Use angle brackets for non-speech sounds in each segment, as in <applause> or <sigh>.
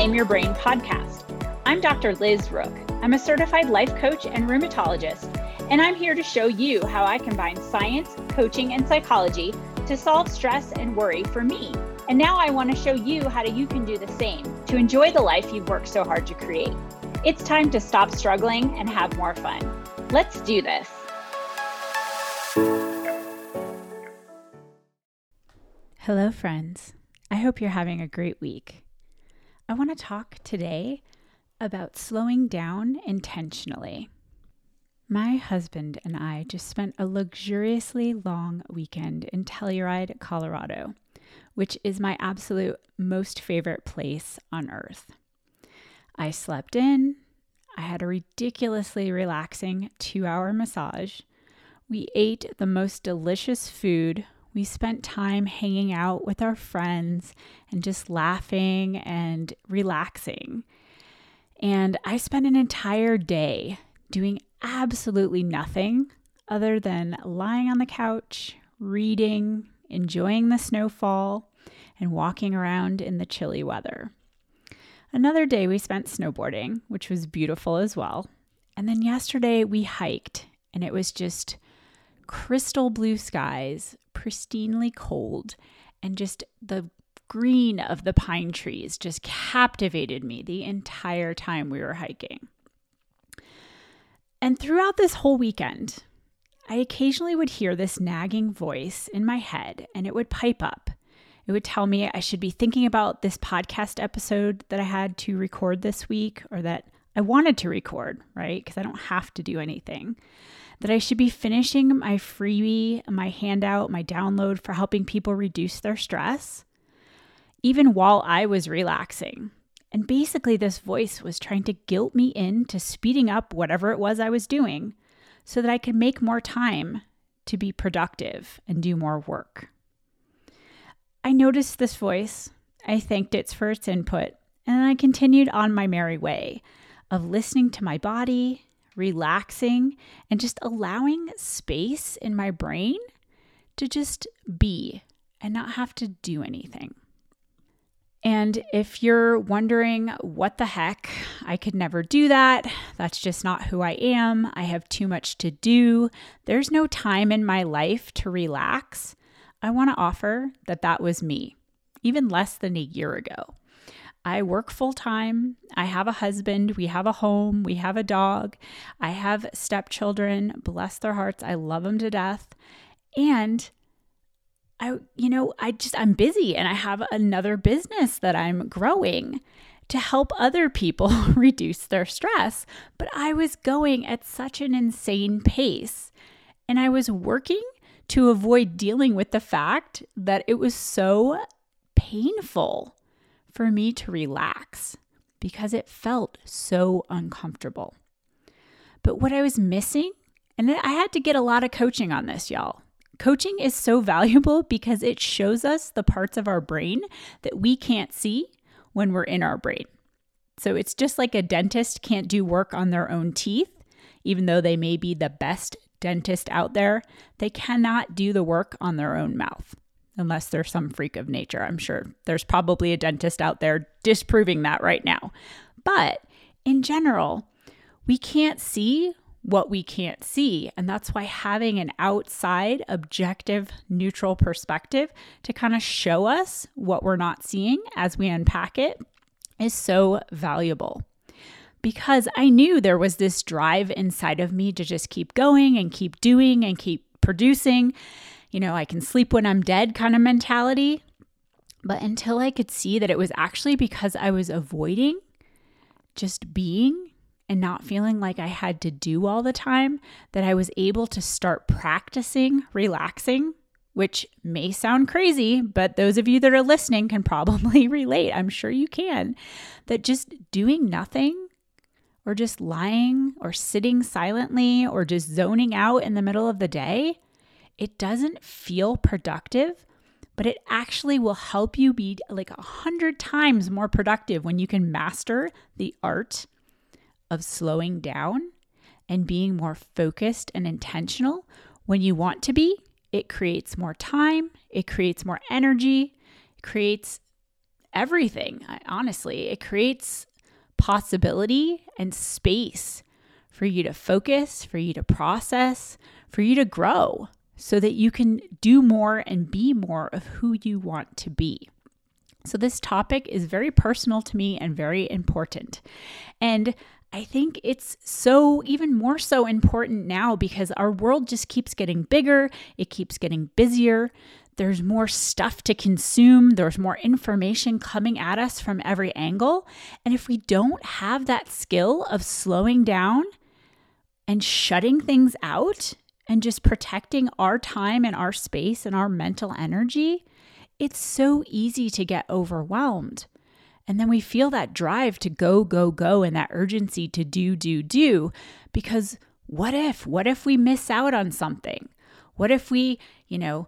Reclaim Your Brain podcast. I'm Dr. Liz Rook. I'm a certified life coach and rheumatologist, and I'm here to show you how I combine science, coaching, and psychology to solve stress and worry for me. And now I want to show you how you can do the same to enjoy the life you've worked so hard to create. It's time to stop struggling and have more fun. Let's do this. Hello, friends. I hope you're having a great week. I want to talk today about slowing down intentionally. My husband and I just spent a luxuriously long weekend in Telluride, Colorado, which is my absolute most favorite place on earth. I slept in, I had a ridiculously relaxing two hour massage. We ate the most delicious food we spent time hanging out with our friends and just laughing and relaxing. And I spent an entire day doing absolutely nothing other than lying on the couch, reading, enjoying the snowfall, and walking around in the chilly weather. Another day we spent snowboarding, which was beautiful as well. And then yesterday we hiked, and it was just crystal blue skies, pristinely cold, and just the green of the pine trees just captivated me the entire time we were hiking. And throughout this whole weekend, I occasionally would hear this nagging voice in my head, and it would pipe up. It would tell me I should be thinking about this podcast episode that I had to record this week or that I wanted to record, right? Because I don't have to do anything that I should be finishing my freebie, my handout, my download for helping people reduce their stress, even while I was relaxing. And basically, this voice was trying to guilt me into speeding up whatever it was I was doing so that I could make more time to be productive and do more work. I noticed this voice, I thanked it for its input, and I continued on my merry way of listening to my body relaxing, and just allowing space in my brain to just be and not have to do anything. And if you're wondering what the heck, I could never do that. That's just not who I am. I have too much to do. There's no time in my life to relax. I want to offer that that was me, even less than a year ago. I work full time. I have a husband. We have a home. We have a dog. I have stepchildren. Bless their hearts. I love them to death. And I, you know, I just, I'm busy and I have another business that I'm growing to help other people <laughs> reduce their stress. But I was going at such an insane pace and I was working to avoid dealing with the fact that it was so painful for me to relax because it felt so uncomfortable. But what I was missing, and I had to get a lot of coaching on this, y'all. Coaching is so <laughs> valuable because it shows us the parts of our brain that we can't see when we're in our brain. So it's just like a dentist can't do work on their own teeth, even though they may be the best dentist out there, they cannot do the work on their own mouth unless there's some freak of nature. I'm sure there's probably a dentist out there disproving that right now. But in general, we can't see what we can't see. And that's why having an outside, objective, neutral perspective to kind of show us what we're not seeing as we unpack it is so valuable. Because I knew there was this drive inside of me to just keep going and keep doing and keep producing you know, I can sleep when I'm dead kind of mentality. But until I could see that it was actually because I was avoiding just being and not feeling like I had to do all the time, that I was able to start practicing relaxing, which may sound crazy, but those of you that are listening can <laughs> probably relate. I'm sure you can. That just doing nothing or just lying or sitting silently or just zoning out in the middle of the day it doesn't feel productive, but it actually will help you be like a hundred times more productive when you can master the art of slowing down and being more focused and intentional when you want to be. It creates more time, it creates more energy, it creates everything, honestly. It creates possibility and space for you to focus, for you to process, for you to grow so that you can do more and be more of who you want to be. So, this topic is very personal to me and very important. And I think it's so, even more so important now because our world just keeps getting bigger, it keeps getting busier. There's more stuff to consume, there's more information coming at us from every angle. And if we don't have that skill of slowing down and shutting things out and just protecting our time and our space and our mental energy, it's so easy to get overwhelmed. And then we feel that drive to go, go, go, and that urgency to do, do, do. Because what if? What if we miss out on something? What if we, you know,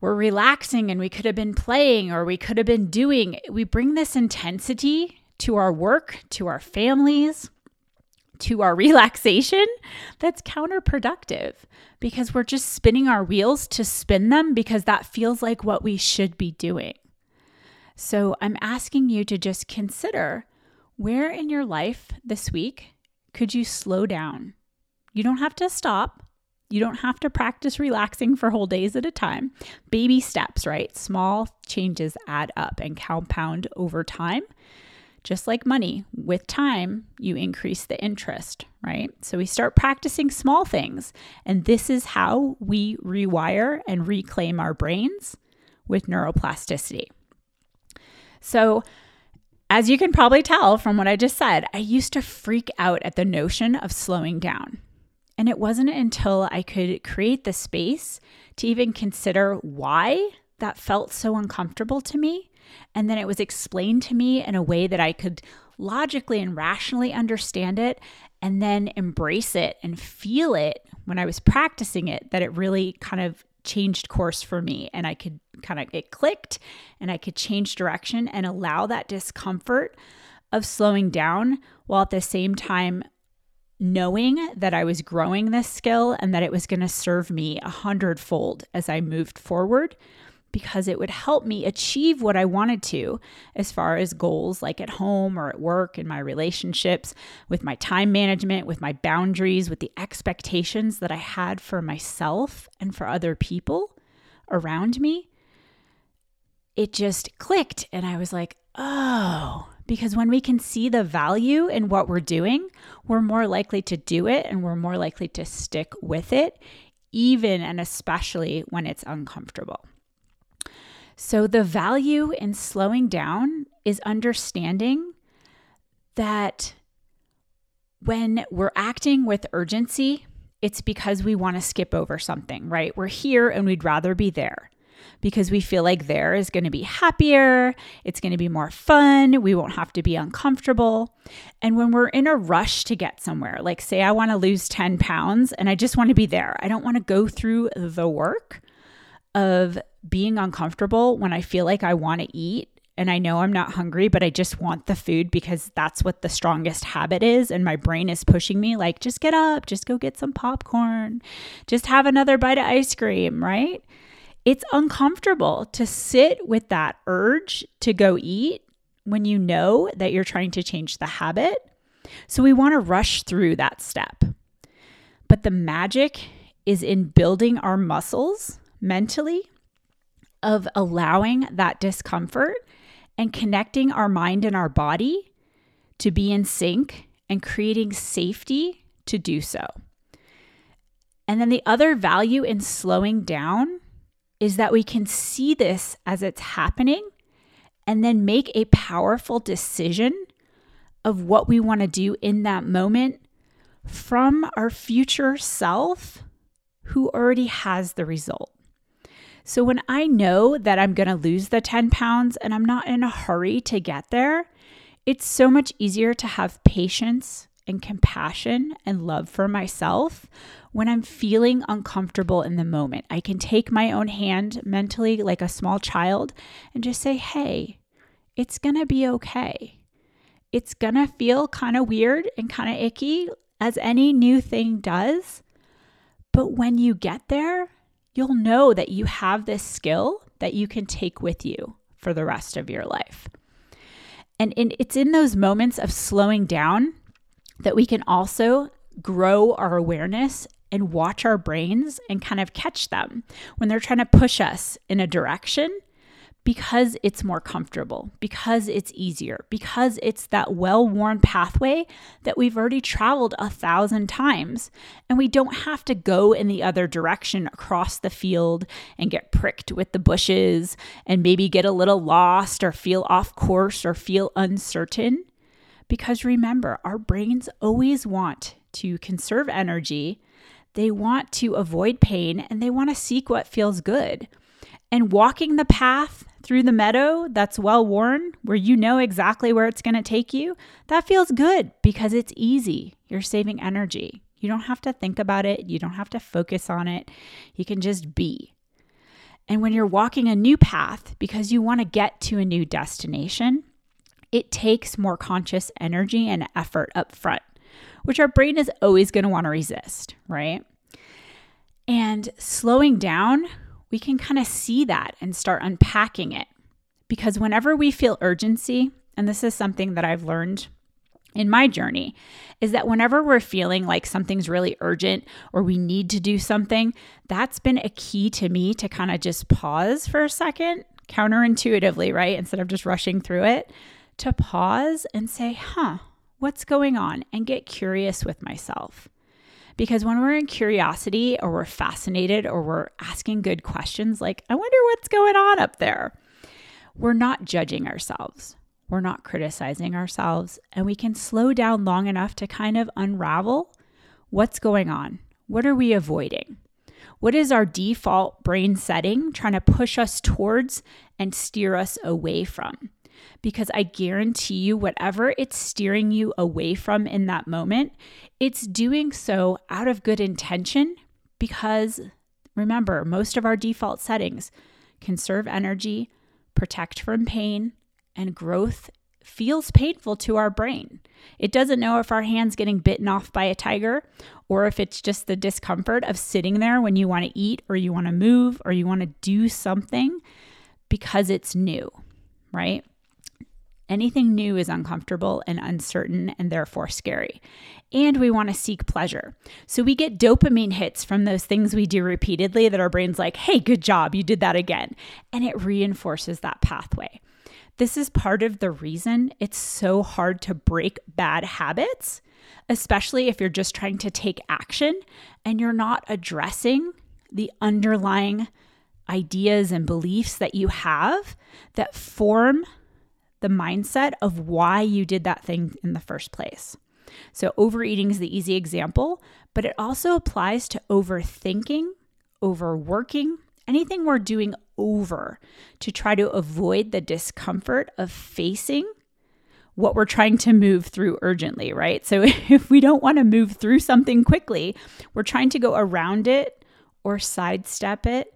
we're relaxing and we could have been playing or we could have been doing? We bring this intensity to our work, to our families, to our <laughs> relaxation, that's counterproductive because we're just spinning our wheels to spin them because that feels like what we should be doing. So I'm asking you to just consider where in your life this week could you slow down? You don't have to stop. You don't have to practice relaxing for whole days at a time. Baby steps, right? Small changes add up and compound over time. Just like money, with time, you increase the interest, right? So we start practicing small things. And this is how we rewire and reclaim our brains with neuroplasticity. So, as you can probably tell from what I just said, I used to freak out at the notion of slowing down. And it wasn't until I could create the space to even consider why that felt so uncomfortable to me and then it was explained to me in a way that I could logically and rationally understand it and then embrace it and feel it when I was practicing it that it really kind of changed course for me and I could kind of it clicked and I could change direction and allow that discomfort of slowing down while at the same time knowing that I was growing this skill and that it was going to serve me a hundredfold as I moved forward because it would help me achieve what I wanted to as far as goals like at home or at work, in my relationships, with my time management, with my boundaries, with the expectations that I had for myself and for other people around me. It just clicked, and I was like, oh, because when we can see the value in what we're doing, we're more likely to do it and we're more likely to stick with it, even and especially when it's uncomfortable. So, the value in slowing down is understanding that when we're acting with urgency, it's because we want to skip over something, right? We're here and we'd rather be there because we feel like there is going to be happier, it's going to be more fun, we won't have to be uncomfortable. And when we're in a rush to get somewhere, like say I want to lose 10 pounds and I just want to be there, I don't want to go through the work of being uncomfortable when I feel like I want to eat and I know I'm not hungry, but I just want the food because that's what the strongest habit is. And my brain is pushing me, like, just get up, just go get some popcorn, just have another bite of ice cream, right? It's uncomfortable to sit with that urge to go eat when you know that you're trying to change the habit. So we want to rush through that step. But the magic is in building our muscles mentally of allowing that discomfort and connecting our mind and our body to be in sync and creating safety to do so. And then the other value in slowing down is that we can see this as it's happening and then make a powerful decision of what we want to do in that moment from our future self who already has the result. So when I know that I'm going to lose the 10 pounds and I'm not in a hurry to get there, it's so much easier to have patience and compassion and love for myself when I'm feeling uncomfortable in the moment. I can take my own hand mentally like a small child and just say, hey, it's going to be okay. It's going to feel kind of weird and kind of icky as any new thing does. But when you get there, you'll know that you have this skill that you can take with you for the rest of your life. And in, it's in those moments of slowing down that we can also grow our awareness and watch our brains and kind of catch them when they're trying to push us in a direction because it's more comfortable, because it's easier, because it's that well worn pathway that we've already traveled a thousand times. And we don't have to go in the other direction across the field and get pricked with the bushes and maybe get a little lost or feel off course or feel uncertain. Because remember, our brains always want to conserve energy, they want to avoid pain, and they want to seek what feels good. And walking the path through the meadow that's well worn, where you know exactly where it's going to take you, that feels good because it's easy. You're saving energy. You don't have to think about it, you don't have to focus on it. You can just be. And when you're walking a new path because you want to get to a new destination, it takes more conscious energy and effort up front, which our brain is always going to want to resist, right? And slowing down we can kind of see that and start unpacking it. Because whenever we feel urgency, and this is something that I've learned in my journey, is that whenever we're feeling like something's really urgent or we need to do something, that's been a key to me to kind of just pause for a second, counterintuitively, right? Instead of just rushing through it, to pause and say, huh, what's going on? And get curious with myself. Because when we're in curiosity or we're fascinated or we're asking good questions, like, I wonder what's going on up there, we're not judging ourselves. We're not criticizing ourselves. And we can slow down long enough to kind of unravel what's going on. What are we avoiding? What is our default brain setting trying to push us towards and steer us away from? Because I guarantee you, whatever it's steering you away from in that moment, it's doing so out of good intention because remember, most of our default settings conserve energy, protect from pain, and growth feels painful to our brain. It doesn't know if our hand's getting bitten off by a tiger or if it's just the discomfort of sitting there when you want to eat or you want to move or you want to do something because it's new, right? Anything new is uncomfortable and uncertain and therefore scary. And we want to seek pleasure. So we get dopamine hits from those things we do repeatedly that our brain's like, hey, good job, you did that again. And it reinforces that pathway. This is part of the reason it's so hard to break bad habits, especially if you're just trying to take action and you're not addressing the underlying ideas and beliefs that you have that form the mindset of why you did that thing in the first place. So, overeating is the easy example, but it also applies to overthinking, overworking, anything we're doing over to try to avoid the discomfort of facing what we're trying to move through urgently, right? So, <laughs> if we don't want to move through something quickly, we're trying to go around it or sidestep it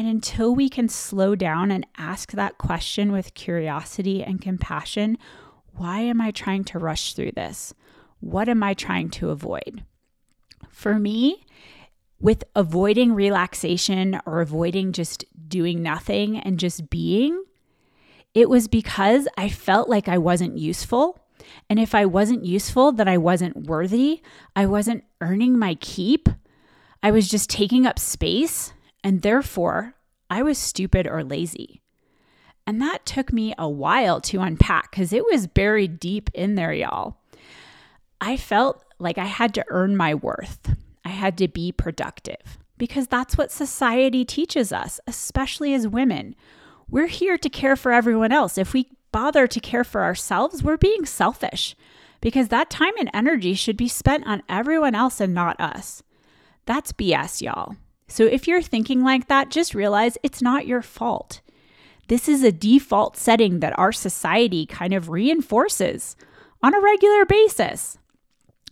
and until we can slow down and ask that question with curiosity and compassion, why am I trying to rush through this? What am I trying to avoid? For me, with avoiding relaxation or avoiding just doing nothing and just being, it was because I felt like I wasn't useful. And if I wasn't useful, that I wasn't worthy, I wasn't earning my keep, I was just taking up space and therefore I was stupid or lazy. And that took me a while to unpack because it was buried deep in there, y'all. I felt like I had to earn my worth. I had to be productive because that's what society teaches us, especially as women. We're here to care for everyone else. If we bother to care for ourselves, we're being selfish because that time and energy should be spent on everyone else and not us. That's BS, y'all. So if you're thinking like that, just realize it's not your fault. This is a default setting that our society kind of reinforces on a regular basis.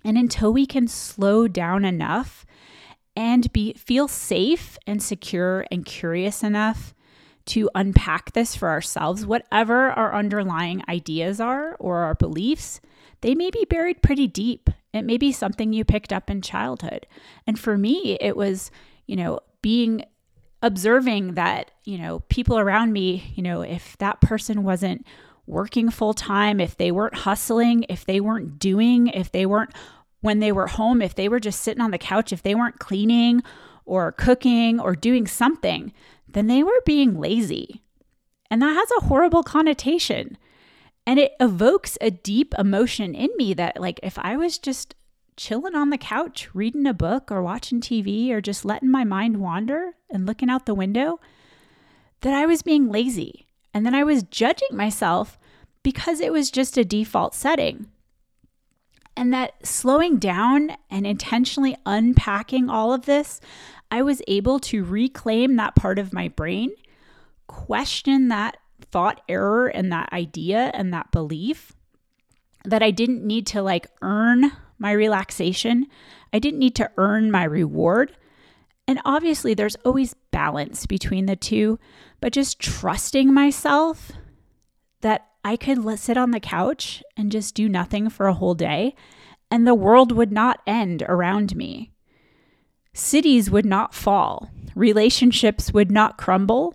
And until we can slow down enough and be feel safe and secure and curious enough to unpack this for ourselves, whatever our underlying ideas are or our beliefs, they may be buried pretty deep. It may be something you picked up in childhood. And for me, it was you know, being observing that, you know, people around me, you know, if that person wasn't working full time, if they weren't hustling, if they weren't doing, if they weren't when they were home, if they were just sitting on the couch, if they weren't cleaning or cooking or doing something, then they were being lazy. And that has a horrible connotation. And it evokes a deep emotion in me that, like, if I was just chilling on the couch, reading a book or watching TV or just letting my mind wander and looking out the window, that I was being lazy and then I was judging myself because it was just a default setting. And that slowing down and intentionally unpacking all of this, I was able to reclaim that part of my brain, question that thought error and that idea and that belief that I didn't need to like earn my relaxation. I didn't need to earn my reward. And obviously, there's always balance between the two, but just trusting myself that I could sit on the couch and just do nothing for a whole day, and the world would not end around me. Cities would not fall, relationships would not crumble,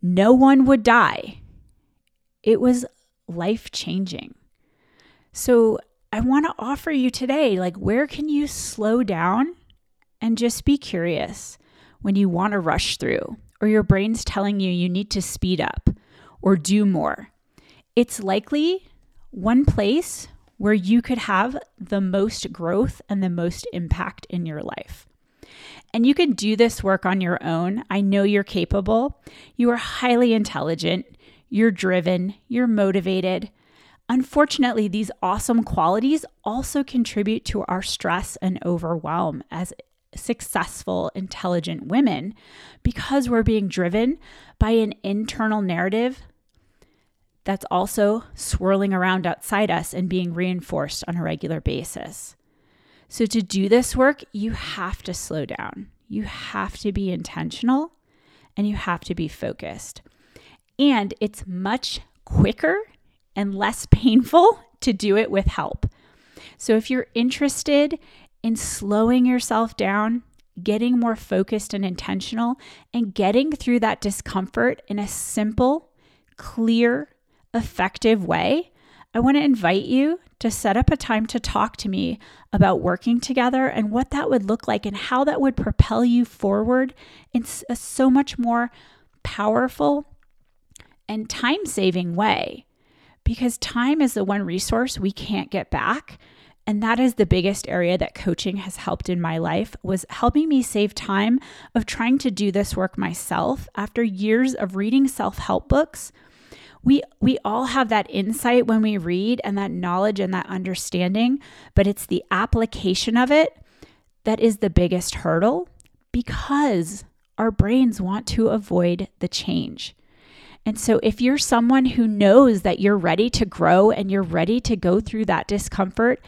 no one would die. It was life changing. So, I want to offer you today like, where can you slow down and just be curious when you want to rush through, or your brain's telling you you need to speed up or do more? It's likely one place where you could have the most growth and the most impact in your life. And you can do this work on your own. I know you're capable. You are highly intelligent. You're driven. You're motivated. Unfortunately, these awesome qualities also contribute to our stress and overwhelm as successful, intelligent women because we're being driven by an internal narrative that's also swirling around outside us and being reinforced on a regular basis. So, to do this work, you have to slow down. You have to be intentional and you have to be focused. And it's much quicker and less <laughs> painful to do it with help. So, if you're interested in slowing yourself down, getting more focused and intentional, and getting through that discomfort in a simple, clear, effective way, I want to invite you to set up a time to talk to me about working together and what that would look like and how that would propel you forward in a so much more powerful and time saving way because time is the one resource we can't get back. And that is the biggest area that coaching has helped in my life was helping me save time of trying to do this work myself. After years of reading self-help books we we all have that insight when we read and that knowledge and that understanding but it's the application of it that is the biggest hurdle because our brains want to avoid the change and so, if you're someone who knows that you're ready to grow and you're ready to go through that discomfort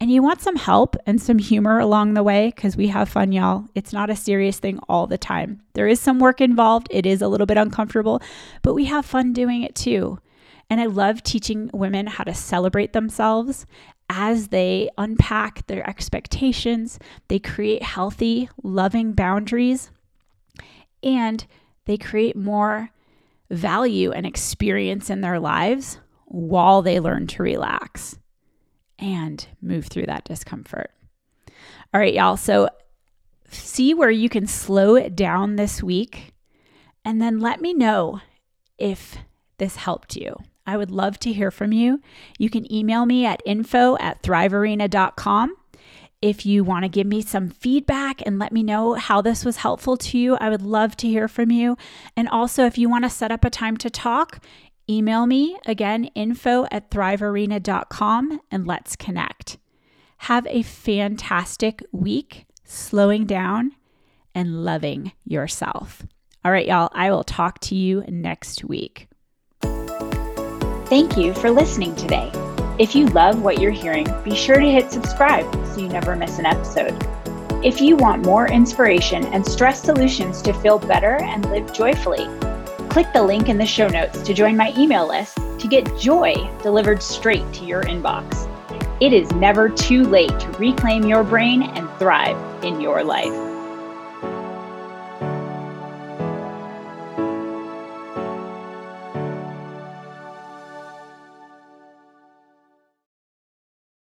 and you want some help and some humor along the way, because we have fun, y'all, it's not a serious thing all the time. There is some work involved, it is a little bit uncomfortable, but we have fun doing it too. And I love teaching women how to celebrate themselves as they unpack their expectations, they create healthy, loving boundaries, and they create more value and experience in their lives while they learn to relax and move through that discomfort. All right, y'all. So see where you can slow it down this week and then let me know if this helped you. I would love to hear from you. You can email me at info at thrivearena.com if you want to give me some feedback and let me know how this was helpful to you, I would love to hear from you. And also, if you want to set up a time to talk, email me again, info at thrivearena.com, and let's connect. Have a fantastic week, slowing down and loving yourself. All right, y'all, I will talk to you next week. Thank you for listening today. If you love what you're hearing, be sure to hit subscribe so you never miss an episode. If you want more inspiration and stress solutions to feel better and live joyfully, click the link in the show notes to join my email list to get joy delivered straight to your inbox. It is never too late to reclaim your brain and thrive in your life.